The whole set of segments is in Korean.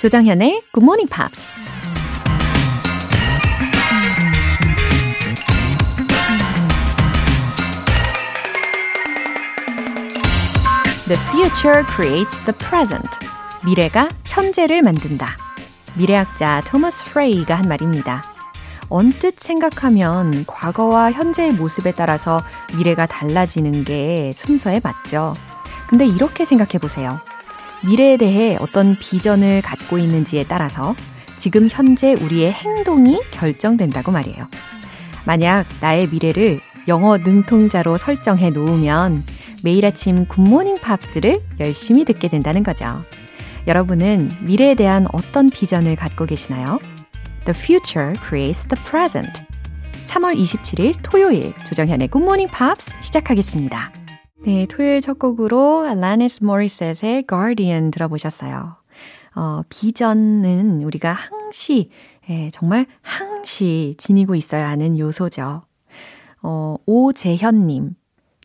조정현의 Good Morning Pops. The future creates the present. 미래가 현재를 만든다. 미래학자 토머스 프레이가 한 말입니다. 언뜻 생각하면 과거와 현재의 모습에 따라서 미래가 달라지는 게 순서에 맞죠. 근데 이렇게 생각해 보세요. 미래에 대해 어떤 비전을 갖고 있는지에 따라서 지금 현재 우리의 행동이 결정된다고 말이에요. 만약 나의 미래를 영어 능통자로 설정해 놓으면 매일 아침 굿모닝 팝스를 열심히 듣게 된다는 거죠. 여러분은 미래에 대한 어떤 비전을 갖고 계시나요? The future creates the present. 3월 27일 토요일 조정현의 굿모닝 팝스 시작하겠습니다. 네, 토요일 첫 곡으로 알라니스 모리셋의 Guardian 들어보셨어요. 어, 비전은 우리가 항시, 예, 정말 항시 지니고 있어야 하는 요소죠. 어, 오재현님.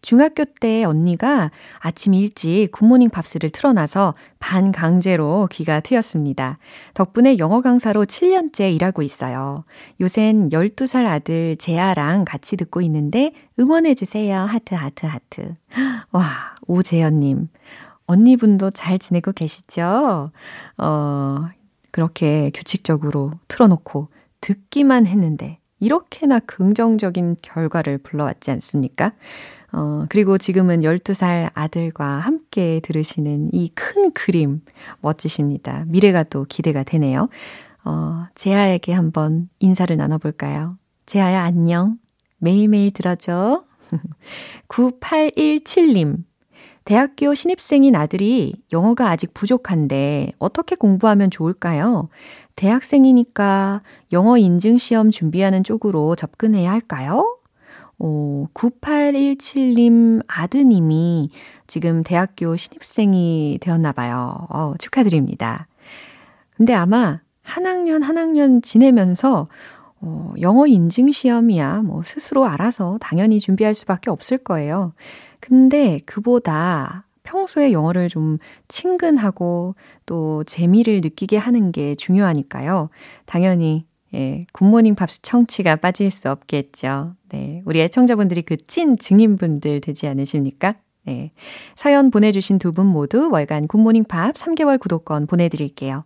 중학교 때 언니가 아침 일찍 굿모닝 팝스를 틀어놔서 반강제로 귀가 트였습니다. 덕분에 영어 강사로 7년째 일하고 있어요. 요샌 12살 아들 재아랑 같이 듣고 있는데 응원해주세요. 하트, 하트, 하트. 와, 오재현님. 언니분도 잘 지내고 계시죠? 어, 그렇게 규칙적으로 틀어놓고 듣기만 했는데 이렇게나 긍정적인 결과를 불러왔지 않습니까? 어, 그리고 지금은 12살 아들과 함께 들으시는 이 큰 그림 멋지십니다. 미래가 또 기대가 되네요. 어, 재아에게 한번 인사를 나눠볼까요? 재아야, 안녕. 매일매일 들어줘. 9817님. 대학교 신입생인 아들이 영어가 아직 부족한데 어떻게 공부하면 좋을까요? 대학생이니까 영어 인증 시험 준비하는 쪽으로 접근해야 할까요? 어, 9817님 아드님이 지금 대학교 신입생이 되었나 봐요. 어, 축하드립니다. 근데 아마 한 학년 한 학년 지내면서 어, 영어 인증 시험이야 뭐 스스로 알아서 당연히 준비할 수밖에 없을 거예요. 근데 그보다 평소에 영어를 좀 친근하고 또 재미를 느끼게 하는 게 중요하니까요. 당연히 예, 굿모닝 팝스 청취가 빠질 수 없겠죠. 네, 우리 애청자분들이 그 찐 증인분들 되지 않으십니까? 네, 사연 보내주신 두 분 모두 월간 굿모닝 팝스 3개월 구독권 보내드릴게요.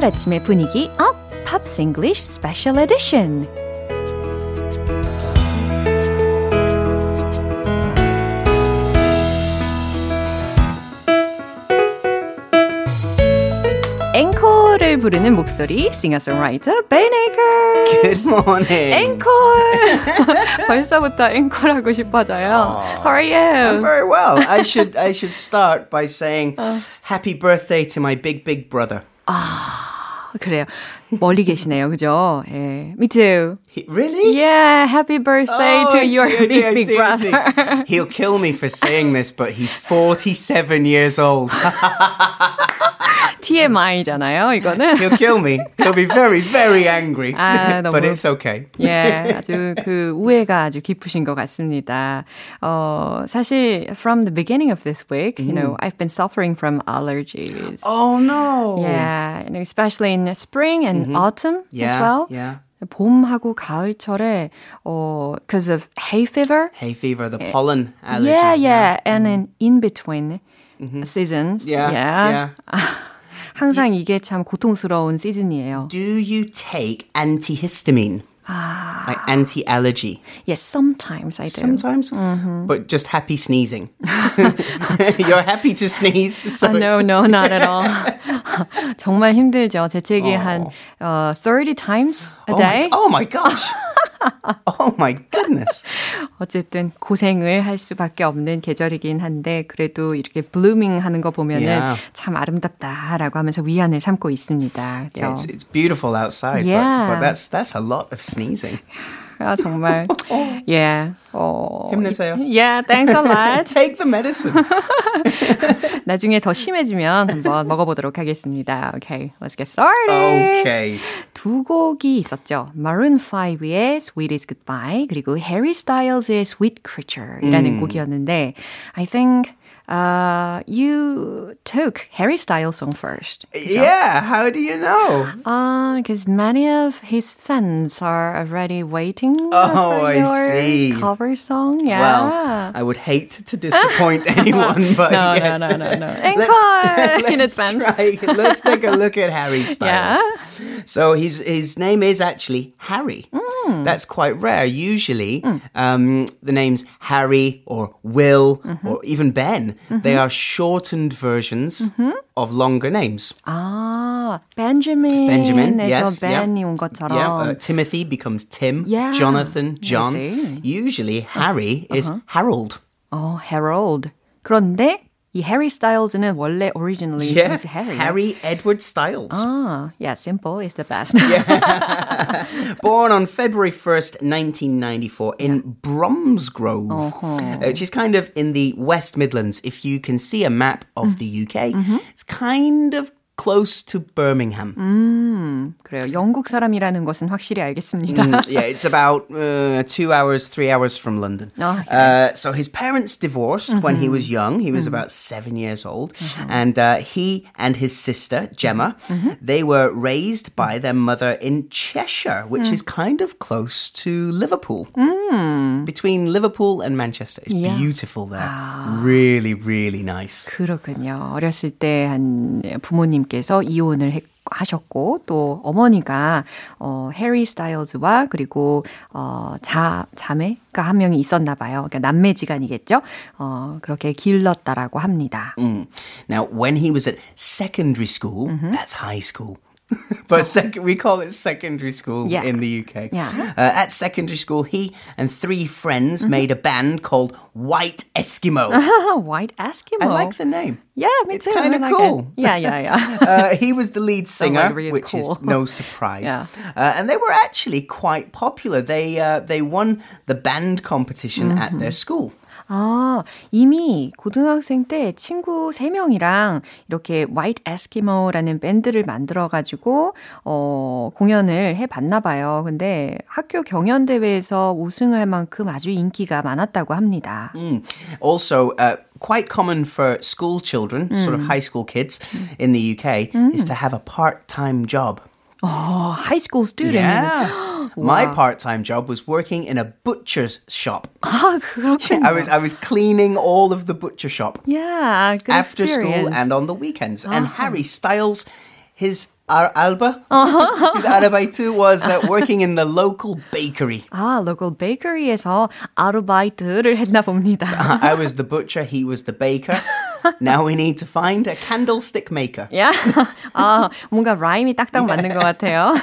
주말 아침의 분위기 업! 팝스 잉글리쉬 스페셜 에디션 앵콜을 부르는 목소리 싱어송라이터 Ben Aker. Good morning. 앵콜. 벌써부터 앵콜 하고 싶어져요. How are you? I'm very well. I should I should start by saying happy birthday to my big big brother. 아, 그래요. 멀리 계시네요. 그죠? 예. Me too. He, really? Yeah, happy birthday Oh, to I your see, I see, big, I big see, I see. brother. He'll kill me for saying this, but he's 47 years old. TMI잖아요, 이거는. He'll kill me. He'll be very, very angry. 아, 너무- but it's okay. 예, 아주 그 우애가 아주 깊으신 것 같습니다. 어, 사실 from the beginning of this week, you know, I've been suffering from allergies. Oh no. Yeah, and especially in spring and autumn Yeah. as well. Yeah. 봄하고 가을철에 어 because of hay fever. Hay fever, the pollen allergy. Yeah, yeah, and then in between seasons. Yeah, yeah. yeah. 항상 이게 참 고통스러운 시즌이에요. Do you take antihistamine? 아, Like anti-allergy? yes, sometimes I do. Sometimes, but just happy sneezing. You're happy to sneeze. So Uh, no, it's- no, not at all. 정말 힘들죠. 재채기 한 어, 30 times a Oh day. my, oh my gosh. Oh my goodness. 어쨌든 고생을 할 수밖에 없는 계절이긴 한데 그래도 이렇게 blooming 하는 거 보면은 Yeah. 참 아름답다라고 하면서 위안을 삼고 있습니다. 그렇죠? Yeah, it's, it's beautiful outside, Yeah. but, but that's that's a lot of sneezing. 아, 정말 yeah. 어, 힘내세요. Yeah, thanks a lot. Take the medicine. 나중에 더 심해지면 한번 먹어보도록 하겠습니다. Okay, let's get started. Okay. 두 곡이 있었죠. Maroon 5의 Sweet is Goodbye 그리고 Harry Styles의 Sweet Creature이라는 곡이었는데 I think uh, you took Harry Styles song first. Yeah, how do you know? Uh, because many of his fans are already waiting Oh, for I your see. cover song. Yeah. Well, I would hate to disappoint anyone, but No, no, yes. no, no, no. Let's- Encore in advance. Try, let's take a look at Harry Styles. Yeah. So his his name is actually Harry. Mm. That's quite rare. Usually, um, the names Harry or Will Mm-hmm. or even Ben they are shortened versions Mm-hmm. of longer names. 아, Benjamin. Benjamin, 에서 yes, Ben이 yeah. 온 것처럼. Yeah, uh, Timothy becomes Tim. Yeah, Jonathan, I John. see. Usually, Harry is Uh-huh. Harold. 어, Harold. 그런데 이 Harry Styles는 원래 originally Yeah, was Harry. Harry Edward Styles. 아, yeah, simple is the best. Born on February 1st, 1994, in Bromsgrove, Uh-huh. which is kind of in the West Midlands. If you can see a map of the UK, Mm-hmm. it's kind of close to Birmingham. Mm. 그래요. 영국 사람이라는 것은 확실히 알겠습니다. Mm, yeah, it's about uh, two hours, three hours from London. Okay. Uh, so his parents divorced when he Mm-hmm. was young. He was about seven years old. And uh, he and his sister, Gemma, Mm-hmm. they were raised by their mother in Cheshire, which Mm. is kind of close to Liverpool. Between Liverpool and Manchester. It's Yeah. beautiful there. Really, really nice. 그렇군요. 어렸을 때 한 부모님 께서 이혼을 했, 하셨고 또 어머니가 어 해리 스타일즈와 그리고 어자 자매가 한 명이 있었나 봐요. 그러니까 남매지간이겠죠. 어 그렇게 길렀다라고 합니다. Mm. Now, when he was at secondary school, Mm-hmm. that's high school. but sec- we call it secondary school. Yeah. in the UK. Yeah. Uh, at secondary school, he and three friends Mm-hmm. made a band called White Eskimo. White Eskimo. I like the name. Yeah, me It's too. I kinda like cool. It. Yeah, yeah, yeah. Uh, he was the lead singer, really which cool. is no surprise. Yeah. Uh, and they were actually quite popular. They uh, they won the band competition at their school. 아, 이미 고등학생 때 친구 3명이랑 이렇게 White Eskimo라는 밴드를 만들어가지고, 어, 공연을 해 봤나 봐요. 근데 학교 경연대회에서 우승을 할 만큼 아주 인기가 많았다고 합니다. Mm. Also, uh, quite common for school children, sort of high school kids in the UK, is to have a part-time job. 어, 하이스쿨 스튜던트. Yeah. My part-time job was working in a butcher's shop. 아, 그렇군요. I was I was cleaning all of the butcher shop Yeah, good after school experience. and on the weekends. And Harry Styles, his ar- alba, his arbeitu was uh, working in the local bakery. 아, local bakery에서 아르바이트를 했나 봅니다. I was the butcher, he was the baker. now we need to find a candlestick maker. 야, 아, 뭔가 라임이 딱딱 맞는 것 같아요.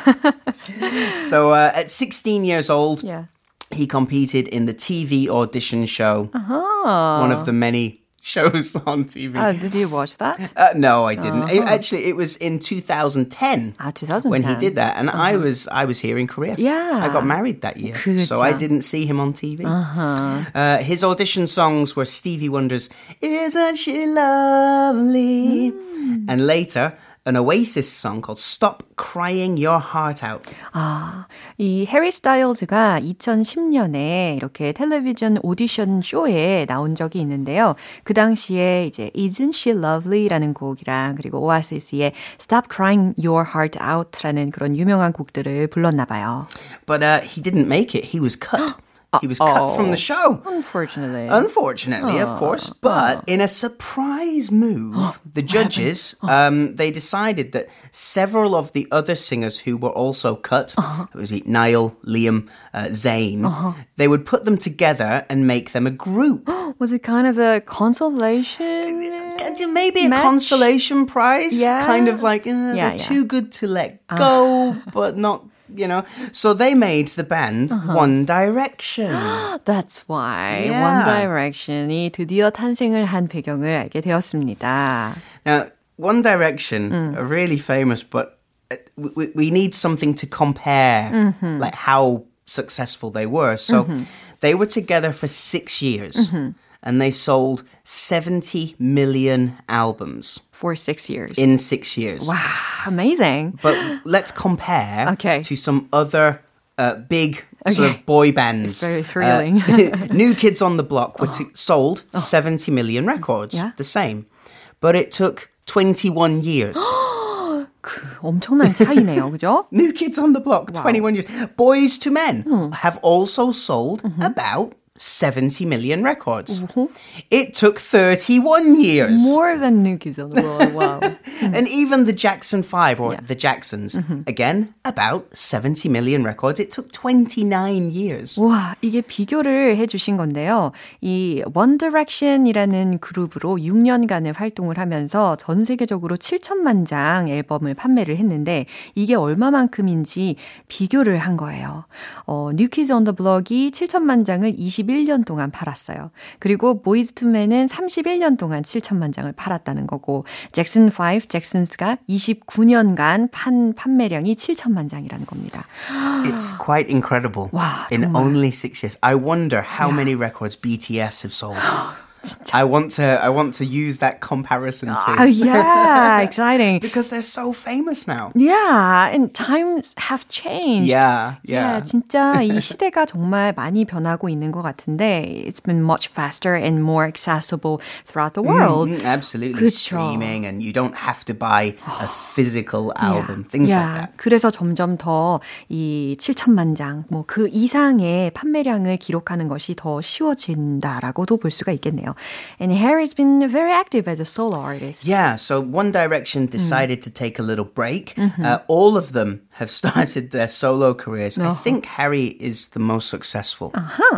So uh, at 16 years old, yeah. he competed in the TV audition show, Uh-huh. one of the many shows on TV. Uh, did you watch that? Uh, no, I didn't. It- actually, it was in 2010 아, 2010. when he did that, and I was I was here in Korea. Uh-huh. Yeah. I got married that year, so I 그렇죠. didn't see him on TV. Uh, his audition songs were Stevie Wonder's "Isn't She Lovely," Mm. and later an Oasis song called "Stop Crying Your Heart Out." 아, 이 해리 스타일즈가 2010년에 이렇게 텔레비전 오디션 쇼에 나온 적이 있는데요. 그 당시에 이제 Isn't She Lovely라는 곡이랑 그리고 오아시스의 Stop Crying Your Heart Out라는 그런 유명한 곡들을 불렀나 봐요. But uh, he didn't make it. He was cut. He was cut from the show. Unfortunately. Unfortunately, of course. But in a surprise move, the judges, um, they decided that several of the other singers who were also cut, it was Niall, Liam, uh, Zayn, they would put them together and make them a group. Was it kind of a consolation? Maybe a Match? consolation prize. Yeah. Kind of like, uh, Yeah, they're yeah. too good to let go, but not, you know. So they made the band One Direction. That's why Yeah. One Direction이 드디어 탄생을 한 배경을 알게 되었습니다. Now, One Direction are really famous, but uh, we, we need something to compare, like how successful they were. So they were together for six years. And they sold 70 million albums For six years. in six years. wow, amazing. But let's compare Okay. to some other uh, big sort Okay. of boy bands. It's very thrilling. Uh, New Kids on the Block were t- sold 70 million records, Yeah. the same. But it took 21 years. 엄청난 차이네요, 그죠? New Kids on the Block, 21 years. Boys to Men have also sold about 70 million records. It took 31 years. More than New Kids on the Block. Wow. And even the Jackson 5 or the Jacksons, again, about 70 million records. It took 29 years. 와, 이게 비교를 해 주신 건데요. 이 One Direction이라는 그룹으로 6년간의 활동을 하면서 전 세계적으로 7천만 장 앨범을 판매를 했는데 이게 얼마만큼인지 비교를 한 거예요. 어, New Kids on the Block이 7천만 장을 21년 동안 팔았어요. 그리고 to Men은 31년 동안 7천만 장을 팔았다는 거고 잭슨 5, 잭슨스가 29년간 판 판매량이 7천만 장이라는 겁니다. It's quite incredible. 와, In 정말. only six years. I wonder how many records BTS have sold. I want to I want to use that comparison Oh, too. yeah, exciting. Because they're so famous now. Yeah, and times have changed. Yeah, yeah. Yeah, 진짜 이 시대가 정말 많이 변하고 있는 것 같은데 it's been much faster and more accessible throughout the world. Mm, absolutely. 그쵸. Streaming and you don't have to buy a physical album. Things yeah. like that. 그래서 점점 더 이 7천만 장, 뭐 그 이상의 판매량을 기록하는 것이 더 쉬워진다라고도 볼 수가 있겠네요. And Harry's been very active as a solo artist. Yeah, so One Direction Mm. decided to take a little break. Mm-hmm. Uh, all of them have started their solo careers. Uh-huh. I think Harry is the most successful.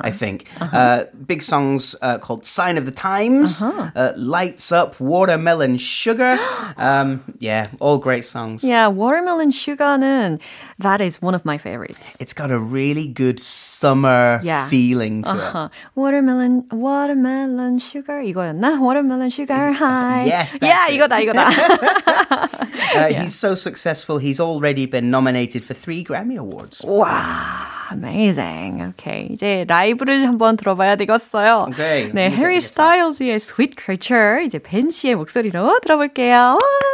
I think. uh big songs uh, called Sign of the Times, Uh-huh. uh, Lights Up, Watermelon Sugar. um, yeah, all great songs. Yeah, Watermelon Sugar는 that is one of my favorites. It's got a really good summer Yeah. feeling to it. Uh, watermelon, watermelon sugar 이거였나? Watermelon sugar high. Yes, that's yeah, it. 이거다 이거다. Uh, He's so successful, he's already been nominated for three Grammy Awards. 와, amazing. Okay, 이제 라이브를 한번 들어봐야 되겠어요. Okay, 네, 해리 스타일즈의 Sweet Creature 이제 벤 씨의 목소리로 들어볼게요. 와.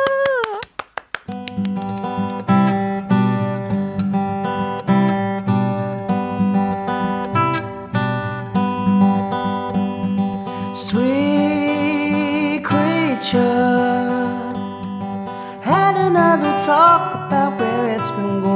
Sweet creature, had another talk about where it's been going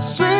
sweet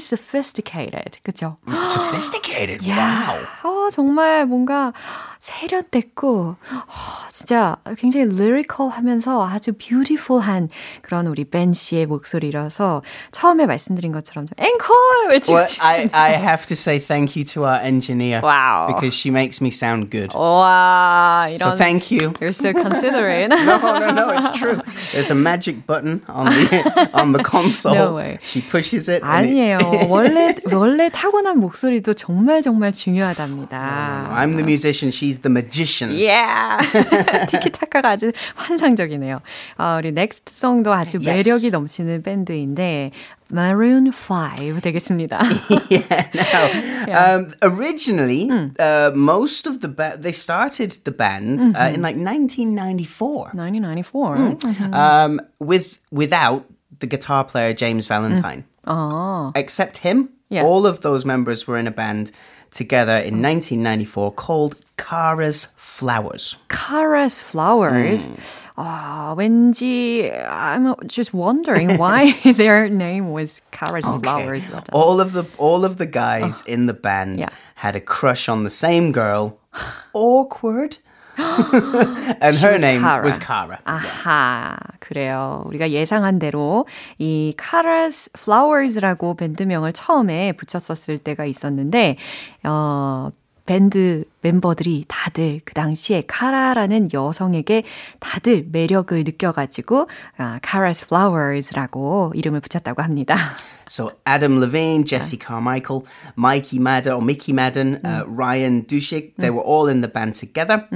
sophisticated. 그죠? Sophisticated. 야, 어, 정말 뭔가 세련됐고, 어, 진짜 굉장히 lyrical 하면서 아주 beautiful한 그런 우리 벤 씨의 목소리라서 처음에 말씀드린 것처럼 좀 앵콜 외치고 Well. I, I have to say thank you to our engineer. Wow. Because she makes me sound good. 와, So 이런. thank you. You're so considerate. No, no, no, it's true. There's a magic button on the on the console. No way. She pushes it. and it- 아니에요. 원래 원래 타고난 목소리도 정말 정말 중요하답니다. I'm the musician, she's the magician. Yeah. 티키타카가 아주 환상적이네요. 어, 우리 넥스트 송도 아주 Yes. 매력이 넘치는 밴드인데 Maroon 5 되겠습니다. yeah, no. Um, originally, uh, most of the ba- they started the band uh, in like 1994 1994. um, with without the guitar player James Valentine. 어. Except him, Yeah. all of those members were in a band together in 1994 called Kara's Flowers. Kara's Flowers. Mm. Oh, 왠지 I'm just wondering why their name was Kara's okay. Flowers. All of the all of the guys oh. in the band yeah. had a crush on the same girl. Awkward. And her name was Cara. 아하, 그래요. 우리가 예상한 대로 이 Cara's Flowers라고 밴드명을 처음에 붙였었을 때가 있었는데, 어, 밴드 멤버들이 다들 그 당시에 카라라는 여성에게 다들 매력을 느껴가지고 아, Cara's Flowers라고 이름을 붙였다고 합니다. So Adam Levine, Jesse Carmichael, Mikey Madden or Mickey Madden, uh, Ryan Dushik, they were all in the band together.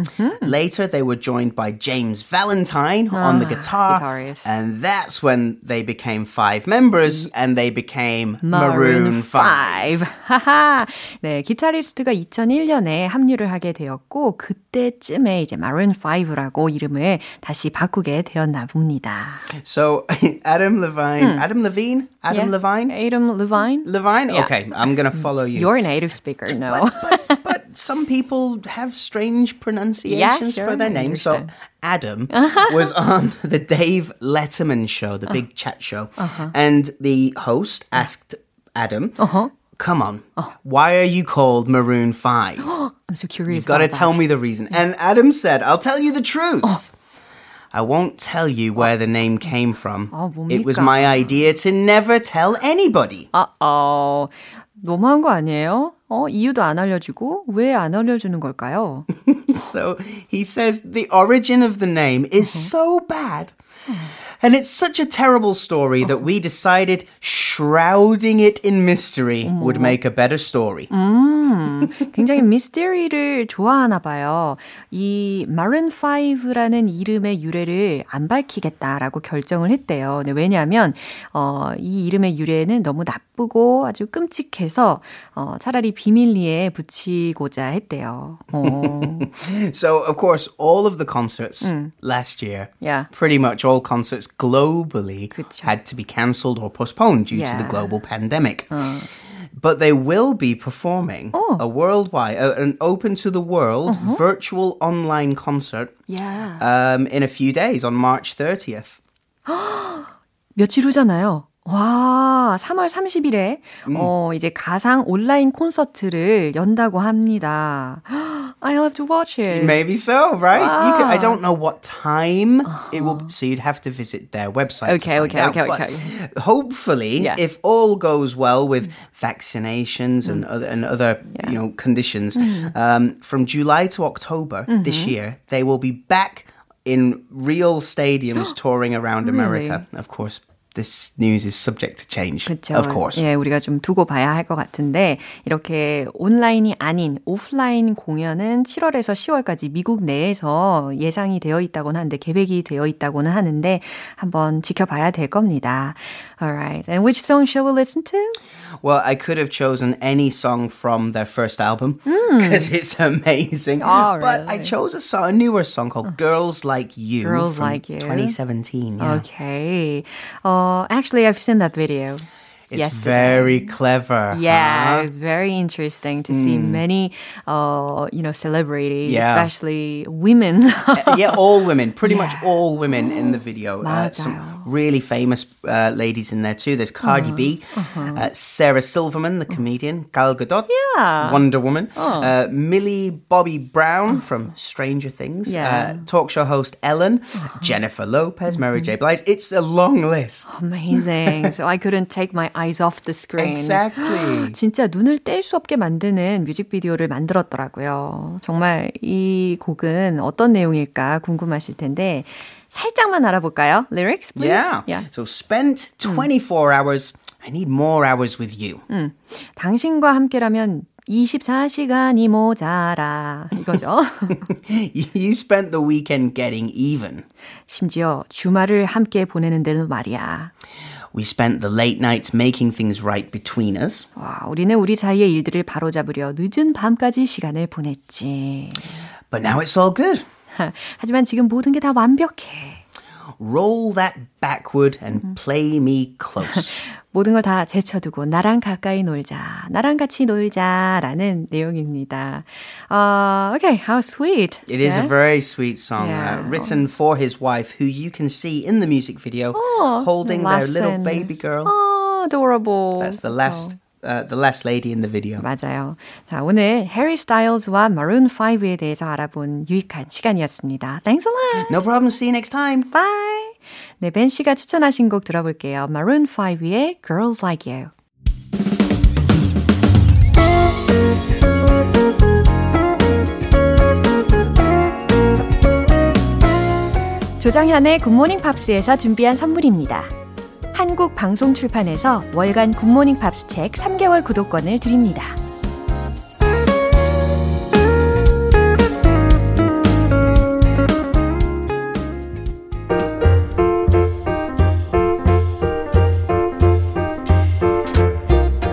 Later, they were joined by James Valentine on the guitar, guitarist. and that's when they became five members, and they became Maroon, 5. 하하. 네, 기타리스트가 2001년에 합류를 하게 되었고 그때쯤에 이제 Maroon 5라고 이름을 다시 바꾸게 되었나 봅니다. So Adam Levine, Adam Levine, Adam Yeah. Levine, Adam Levine? Levine. Yeah. Okay, I'm gonna follow you. You're a native speaker, no. but, but some people have strange pronunciations sure, for their names. So. Adam was on the Dave Letterman show, the Uh-huh. big chat show, and the host asked Adam, Uh-huh. "Come on, why are you called Maroon 5? I'm so curious You've got to tell me the reason." And Adam said, "I'll tell you the truth." I won't tell you where the name came from. 아, it was 뭡니까? my idea to never tell anybody. 아, 어, 너무한 거 아니에요? 어, 이유도 안 알려주고 왜 안 알려주는 걸까요? so he says the origin of the name is so bad. And it's such a terrible story that we decided shrouding it in mystery would make a better story. 음, 굉장히 미스테리를 좋아하나 봐요. 이 마룬 5라는 이름의 유래를 안 밝히겠다라고 결정을 했대요. 네, 왜냐하면 어, 이 이름의 유래는 너무 나쁘고 아주 끔찍해서 어, 차라리 비밀리에 붙이고자 했대요. 어. So, of course, all of the concerts last year, Yeah. pretty much all concerts globally 그쵸. had to be cancelled or postponed due to the Yeah. global pandemic. But they will be performing Oh. a worldwide, uh, an open to the world virtual online concert Yeah. um, in a few days on March 30th. 며칠 후잖아요. 와, 3월 30일에 어 이제 가상 온라인 콘서트를 연다고 합니다. I have to watch it. Maybe so, right? You could, I Wow. don't know what time it will. So you'd have to visit their website. to Okay, find okay, out. okay, But okay. Hopefully, Yeah. if all goes well with vaccinations and other and other you know conditions, um, from July to October this year, they will be back in real stadiums touring around America. Of course, This news is subject to change. 그렇죠. Of course. 예, 우리가 좀 두고 봐야 할 것 같은데 이렇게 온라인이 아닌 오프라인 공연은 7월에서 10월까지 미국 내에서 예상이 되어 있다고는 하는데 계획이 되어 있다고는 하는데 한번 지켜봐야 될 겁니다. All right. And which song shall we listen to? Well, I could have chosen any song from their first album hmm. because mm. it's amazing. Oh, but? I chose a song, a newer song called uh, Girls Like You. Girls Like You. 2017. Yeah. Okay. Uh, actually, I've seen that video. It's yesterday. very clever. Yeah, huh? very interesting to mm. see hmm. many, uh, you know, celebrities, yeah. especially women. Uh, yeah, all women, pretty yeah. much all women in the video. Uh, some really famous uh, ladies in there too. There's Cardi B, Uh-huh. uh, Sarah Silverman, the comedian, Gal Gadot, Yeah. Wonder Woman, uh, Millie Bobby Brown from Stranger Things, Yeah. uh, talk show host Ellen, Jennifer Lopez, Mary J. Blige. It's a long list. Amazing. So I couldn't take my eyes off the screen. Exactly. 진짜 눈을 뗄 수 없게 만드는 뮤직비디오를 만들었더라고요. 정말 이 곡은 어떤 내용일까 궁금하실 텐데 살짝만 알아볼까요? Lyrics, please. Yeah. So spent 24 hours. I need more hours with you. 당신과 함께라면 24시간이 모자라 이거죠. You spent the weekend getting even. 심지어 주말을 함께 보내는 데는 말이야. We spent the late nights making things right between us. 와, 우리는 우리 사이의 일들을 바로잡으려 늦은 밤까지 시간을 보냈지. But now it's all good. 하지만 지금 모든 게 다 완벽해. Roll that backward and play me close. 모든 걸 다 제쳐두고 나랑 가까이 놀자, 나랑 같이 놀자라는 내용입니다. Uh, okay, how sweet. It is a Yeah? very sweet song, Yeah. uh, written for his wife, who you can see in the music video Oh, holding their little lesson. baby girl. Oh, adorable. That's the 그쵸? Uh, the last lady in the video. 맞아요. 자, 오늘 해리 스타일즈와 마룬 5에 대해서 알아본 유익한 시간이었습니다. Thanks a lot. No problem. See you next time. Bye. 네, 벤 씨가 추천하신 곡 들어볼게요. 마룬 5의 Girls Like You. 조정현의 굿모닝 팝스에서 준비한 선물입니다. 한국 방송 출판에서 월간 굿모닝 팝스 책 3개월 구독권을 드립니다.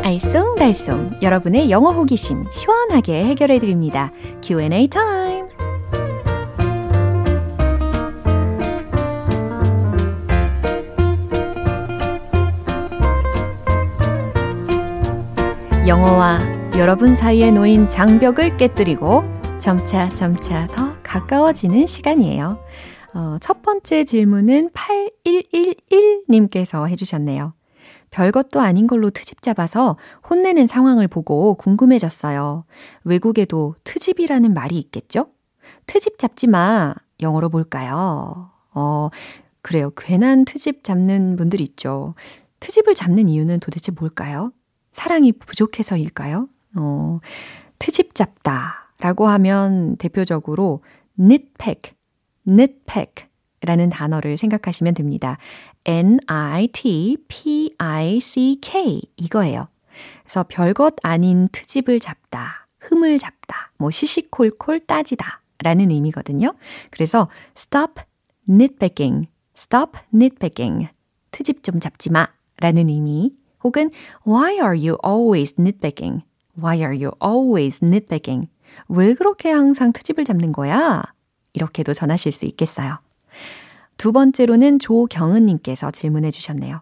알쏭달쏭 여러분의 영어 호기심 시원하게 해결해 드립니다. Q&A 타임. 영어와 여러분 사이에 놓인 장벽을 깨뜨리고 점차 점차 더 가까워지는 시간이에요. 어, 첫 번째 질문은 8111님께서 해주셨네요. 별것도 아닌 걸로 트집 잡아서 혼내는 상황을 보고 궁금해졌어요. 외국에도 트집이라는 말이 있겠죠? 트집 잡지 마. 영어로 볼까요? 어, 그래요. 괜한 트집 잡는 분들 있죠. 트집을 잡는 이유는 도대체 뭘까요? 사랑이 부족해서일까요? 어, 트집 잡다 라고 하면 대표적으로 nitpick, nitpick 라는 단어를 생각하시면 됩니다. N-I-T-P-I-C-K 이거예요. 그래서 별것 아닌 트집을 잡다, 흠을 잡다, 뭐 시시콜콜 따지다 라는 의미거든요. 그래서 stop nitpicking, stop nitpicking, 트집 좀 잡지 마 라는 의미 혹은 why are you always nitpicking, why are you always nitpicking, 왜 그렇게 항상 트집을 잡는 거야? 이렇게도 전하실 수 있겠어요. 두 번째로는 조경은님께서 질문해 주셨네요.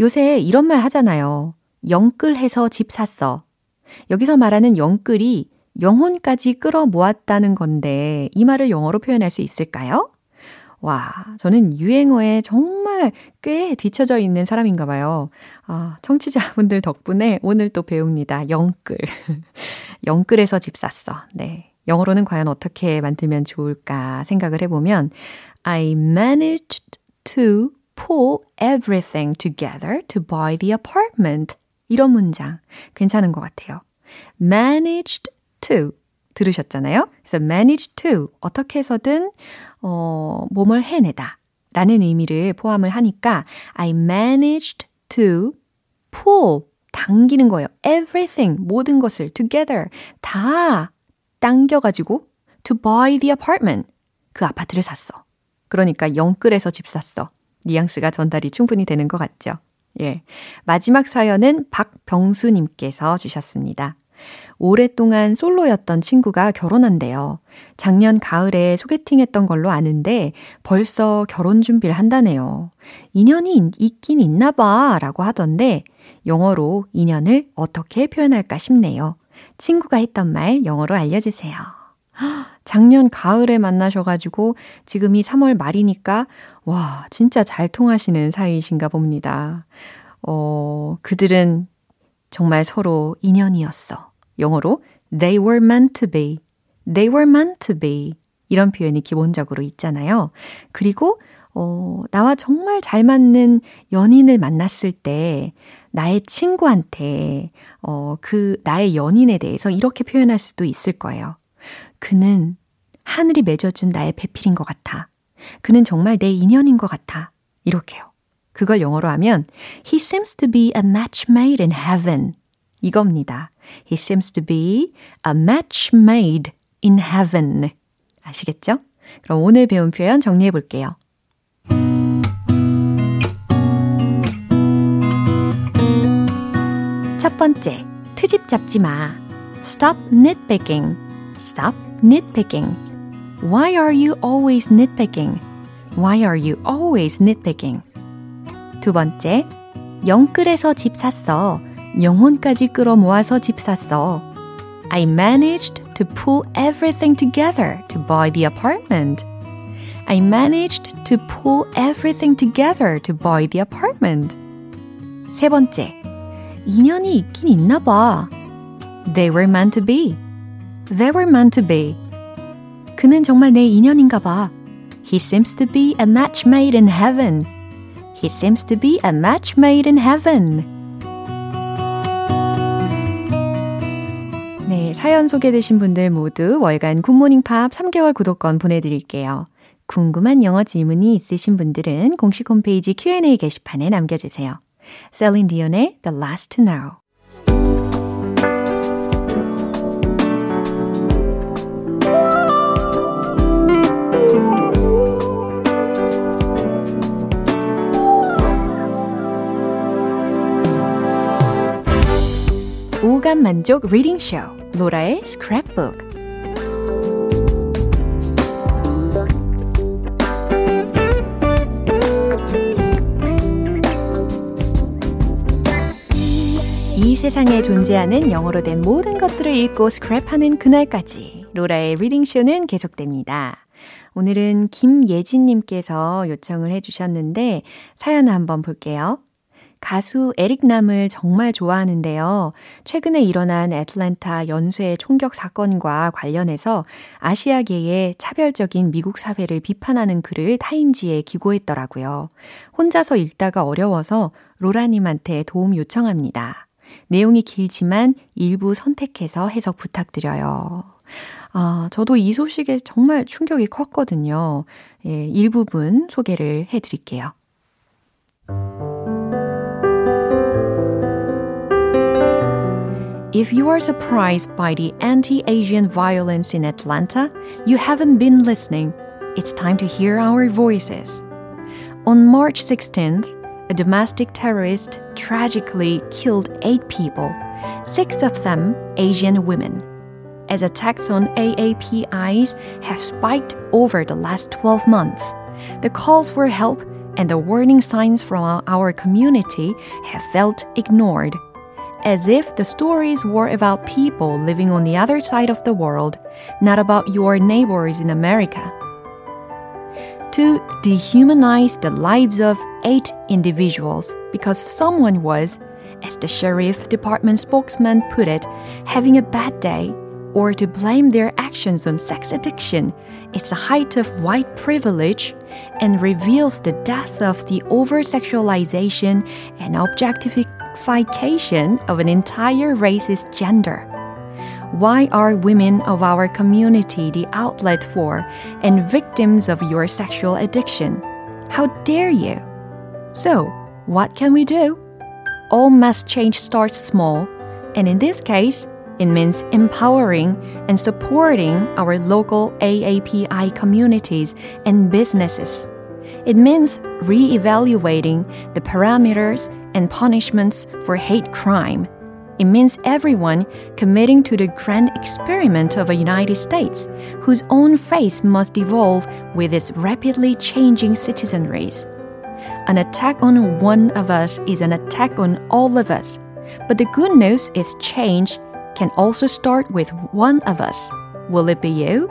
요새 이런 말 하잖아요. 영끌해서 집 샀어. 여기서 말하는 영끌이 영혼까지 끌어 모았다는 건데 이 말을 영어로 표현할 수 있을까요? 와, 저는 유행어에 정말 꽤 뒤처져 있는 사람인가 봐요. 아, 청취자분들 덕분에 오늘 또 배웁니다. 영끌. 영끌에서 집 샀어. 네. 영어로는 과연 어떻게 만들면 좋을까 생각을 해보면 I managed to pull everything together to buy the apartment. 이런 문장 괜찮은 것 같아요. managed to 들으셨잖아요. 그래서 manage to 어떻게 해서든 어, 몸을 해내다 라는 의미를 포함을 하니까 I managed to pull 당기는 거예요. everything 모든 것을 together 다 당겨 가지고 to buy the apartment 그 아파트를 샀어. 그러니까 영끌에서 집 샀어. 뉘앙스가 전달이 충분히 되는 것 같죠. 예. 마지막 사연은 박병수 님께서 주셨습니다. 오랫동안 솔로였던 친구가 결혼한대요. 작년 가을에 소개팅 했던 걸로 아는데 벌써 결혼 준비를 한다네요. 인연이 있긴 있나 봐 라고 하던데 영어로 인연을 어떻게 표현할까 싶네요. 친구가 했던 말 영어로 알려주세요. 작년 가을에 만나셔가지고 지금이 3월 말이니까 와, 진짜 잘 통하시는 사이이신가 봅니다. 어, 그들은 정말 서로 인연이었어. 영어로 they were meant to be. they were meant to be. 이런 표현이 기본적으로 있잖아요. 그리고 어, 나와 정말 잘 맞는 연인을 만났을 때 나의 친구한테 어, 그 나의 연인에 대해서 이렇게 표현할 수도 있을 거예요. 그는 하늘이 맺어준 나의 배필인 것 같아. 그는 정말 내 인연인 것 같아. 이렇게요. 그걸 영어로 하면 He seems to be a match made in heaven. 이겁니다. He seems to be a match made in heaven. 아시겠죠? 그럼 오늘 배운 표현 정리해 볼게요. 첫 번째, 트집 잡지 마. Stop nitpicking. Stop nitpicking. Why are you always nitpicking? Why are you always nitpicking? 두 번째, 영끌에서 집 샀어. 영혼까지 끌어모아서 집 샀어. I managed to pull everything together to buy the apartment. I managed to pull everything together to buy the apartment. 세 번째, 인연이 있긴 있나 봐. They were meant to be. They were meant to be. 그는 정말 내 인연인가 봐. He seems to be a match made in heaven. He seems to be a match made in heaven. 사연 소개되신 분들 모두 월간 굿모닝 팝 3개월 구독권 보내드릴게요. 궁금한 영어 질문이 있으신 분들은 공식 홈페이지 Q&A 게시판에 남겨주세요. Celine Dion의 The Last to Know 오감 만족 reading 쇼 로라의 스크랩북 이 세상에 존재하는 영어로 된 모든 것들을 읽고 스크랩하는 그날까지 로라의 reading쇼는 계속됩니다. 오늘은 김예진님께서 요청을 해주셨는데 사연을 한번 볼게요. 가수 에릭 남을 정말 좋아하는데요. 최근에 일어난 애틀랜타 연쇄 총격 사건과 관련해서 아시아계의 차별적인 미국 사회를 비판하는 글을 타임지에 기고했더라고요. 혼자서 읽다가 어려워서 로라님한테 도움 요청합니다. 내용이 길지만 일부 선택해서 해석 부탁드려요. 아, 저도 이 소식에 정말 충격이 컸거든요. 예, 일부분 소개를 해 드릴게요. If you are surprised by the anti Asian violence in Atlanta, you haven't been listening. It's time to hear our voices. On March 16th, a domestic terrorist tragically killed eight people, six of them Asian women. As attacks on AAPIs have spiked over the last 12 months, the calls for help and the warning signs from our community have felt ignored as if the stories were about people living on the other side of the world, not about your neighbors in America. To dehumanize the lives of eight individuals because someone was, as the sheriff department spokesman put it, having a bad day, or to blame their actions on sex addiction is the height of white privilege and reveals the depth of the over sexualization and objectification objectification of an entire race's gender. Why are women of our community the outlet for and victims of your sexual addiction? How dare you? So, what can we do? All mass change starts small, and in this case, it means empowering and supporting our local AAPI communities and businesses. It means re evaluating the parameters and punishments for hate crime. It means everyone committing to the grand experiment of a United States, whose own face must evolve with its rapidly changing citizenries. An attack on one of us is an attack on all of us. But the good news is change can also start with one of us. Will it be you?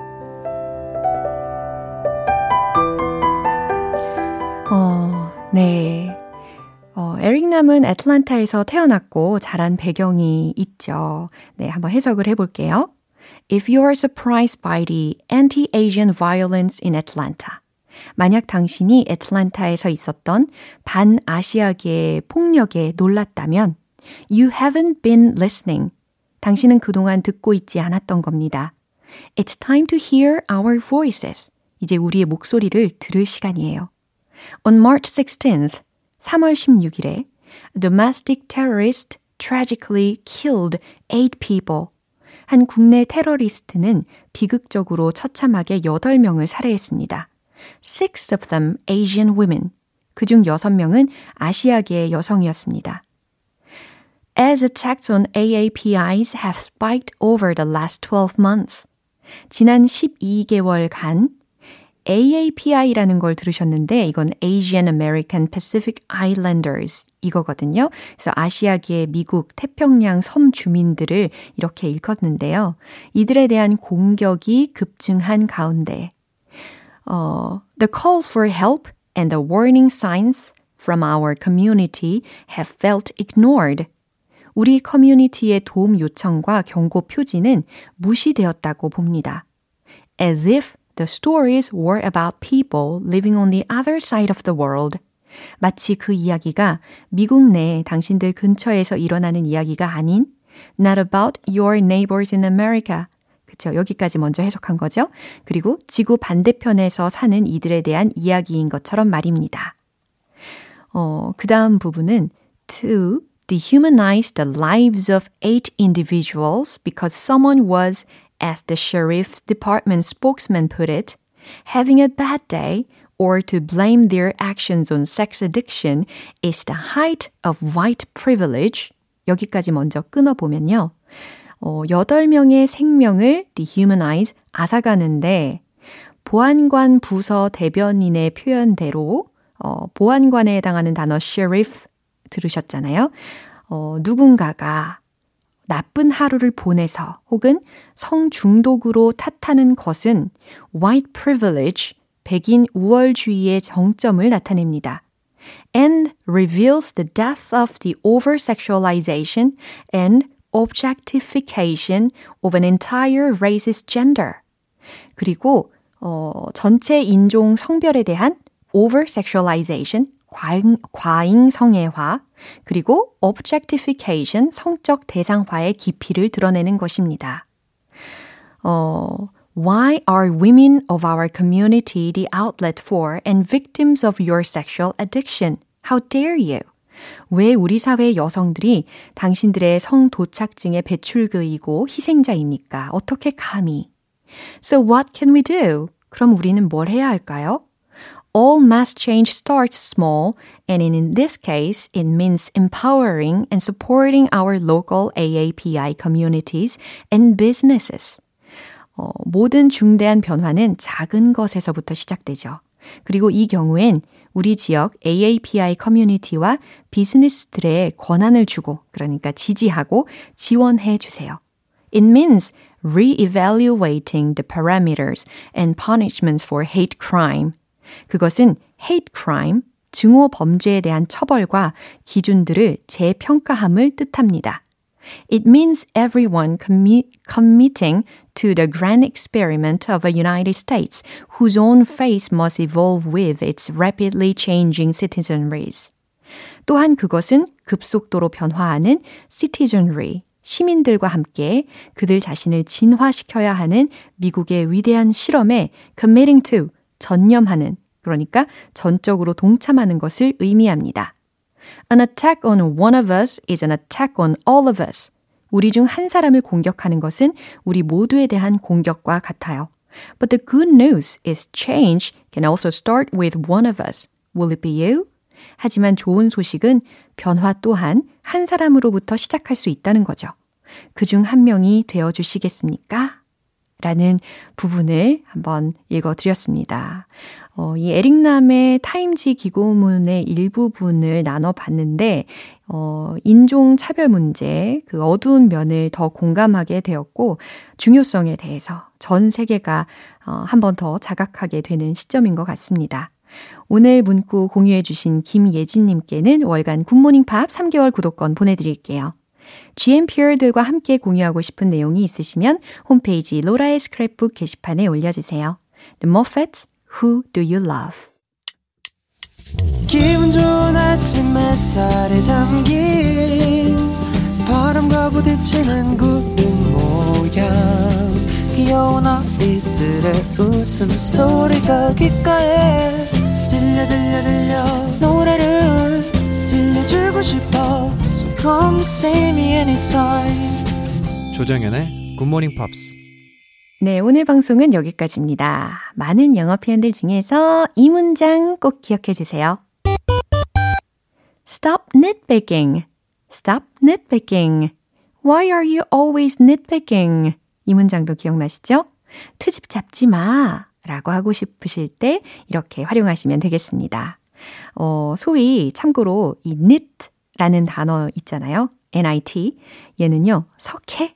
어, 네. 어, 에릭 남은 애틀란타에서 태어났고 자란 배경이 있죠. 네, 한번 해석을 해볼게요. If you are surprised by the anti-Asian violence in Atlanta. 만약 당신이 애틀란타에서 있었던 반아시아계 폭력에 놀랐다면 You haven't been listening. 당신은 그동안 듣고 있지 않았던 겁니다. It's time to hear our voices. 이제 우리의 목소리를 들을 시간이에요. On March 16th, 3월 16일에 a domestic terrorist tragically killed eight people. 한 국내 테러리스트는 비극적으로 처참하게 8명을 살해했습니다. Six of them Asian women. 그중 6명은 아시아계의 여성이었습니다. As attacks on AAPIs have spiked over the last 12 months. 지난 12개월간 AAPI라는 걸 들으셨는데 이건 Asian American Pacific Islanders 이거거든요. 그래서 아시아계 미국 태평양 섬 주민들을 이렇게 일컫는데요. 이들에 대한 공격이 급증한 가운데 어, The calls for help and the warning signs from our community have felt ignored. 우리 커뮤니티의 도움 요청과 경고 표지는 무시되었다고 봅니다. As if The stories were about people living on the other side of the world. 마치 그 이야기가 미국 내 당신들 근처에서 일어나는 이야기가 아닌 not about your neighbors in America. 그쵸. 여기까지 먼저 해석한 거죠. 그리고 지구 반대편에서 사는 이들에 대한 이야기인 것처럼 말입니다. 어, 그 다음 부분은 to dehumanize the lives of eight individuals because someone was as the sheriff's department spokesman put it, having a bad day or to blame their actions on sex addiction is the height of white privilege. 여기까지 먼저 끊어보면요. 어, 8명의 생명을 dehumanize, 앗아가는데, 보안관 부서 대변인의 표현대로, 어, 보안관에 해당하는 단어 sheriff 들으셨잖아요. 어, 누군가가 나쁜 하루를 보내서 혹은 성중독으로 탓하는 것은 white privilege, 백인 우월주의의 정점을 나타냅니다. and reveals the death of the over-sexualization and objectification of an entire race's gender. 그리고 어, 전체 인종 성별에 대한 over-sexualization, 과잉, 과잉 성애화, 그리고 objectification, 성적 대상화의 깊이를 드러내는 것입니다. 어, Why are women of our community the outlet for and victims of your sexual addiction? How dare you? 왜 우리 사회 여성들이 당신들의 성 도착증의 배출구이고 희생자입니까? 어떻게 감히? So what can we do? 그럼 우리는 뭘 해야 할까요? All mass change starts small, and in this case, it means empowering and supporting our local AAPI communities and businesses. 어, 모든 중대한 변화는 작은 것에서부터 시작되죠. 그리고 이 경우엔 우리 지역 AAPI 커뮤니티와 비즈니스들의 권한을 주고, 그러니까 지지하고 지원해 주세요. It means re-evaluating the parameters and punishments for hate crime. 그것은 hate crime, 증오 범죄에 대한 처벌과 기준들을 재평가함을 뜻합니다. It means everyone commi- committing to the grand experiment of a United States whose own face must evolve with its rapidly changing citizenries. 또한 그것은 급속도로 변화하는 citizenry, 시민들과 함께 그들 자신을 진화시켜야 하는 미국의 위대한 실험에 committing to, 전념하는, 그러니까 전적으로 동참하는 것을 의미합니다. An attack on one of us is an attack on all of us. 우리 중 한 사람을 공격하는 것은 우리 모두에 대한 공격과 같아요. But the good news is change can also start with one of us. Will it be you? 하지만 좋은 소식은 변화 또한 한 사람으로부터 시작할 수 있다는 거죠. 그 중 한 명이 되어 주시겠습니까? 라는 부분을 한번 읽어 드렸습니다. 어, 이 에릭남의 타임지 기고문의 일부분을 나눠봤는데, 어, 인종 차별 문제, 그 어두운 면을 더 공감하게 되었고, 중요성에 대해서 전 세계가 어, 한번 더 자각하게 되는 시점인 것 같습니다. 오늘 문구 공유해주신 김예진님께는 월간 굿모닝 팝 3개월 구독권 보내드릴게요. GMPR들과 함께 공유하고 싶은 내용이 있으시면 홈페이지 로라의 스크랩북 게시판에 올려주세요. The Moffats, Who Do You Love? 기분 좋은 아침 햇살에 담긴 바람과 부딪히는 구름 모양 귀여운 아이들의 웃음소리가 귓가에 들려 들려 들려 노래를 들려주고 싶어 come see me anytime 조정연의 굿모닝 팝스 네, 오늘 방송은 여기까지입니다. 많은 영어 표현들 중에서 이 문장 꼭 기억해 주세요. Stop nitpicking. Stop nitpicking. Why are you always nitpicking? 이 문장도 기억나시죠? 트집 잡지 마. 라고 하고 싶으실 때 이렇게 활용하시면 되겠습니다. 어, 소위 참고로 이 nit 라는 단어 있잖아요. nit. 얘는요, 서캐.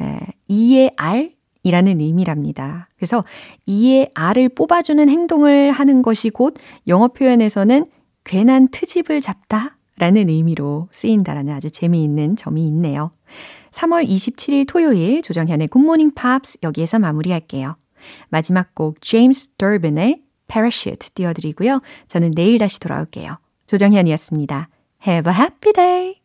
에, 이에 알 이라는 의미랍니다. 그래서 이에 알을 뽑아주는 행동을 하는 것이 곧 영어 표현에서는 괜한 트집을 잡다 라는 의미로 쓰인다라는 아주 재미있는 점이 있네요. 3월 27일 토요일 조정현의 굿모닝 팝스 여기에서 마무리할게요. 마지막 곡 제임스 더빈의 Parachute 띄워드리고요. 저는 내일 다시 돌아올게요. 조정현이었습니다. Have a happy day!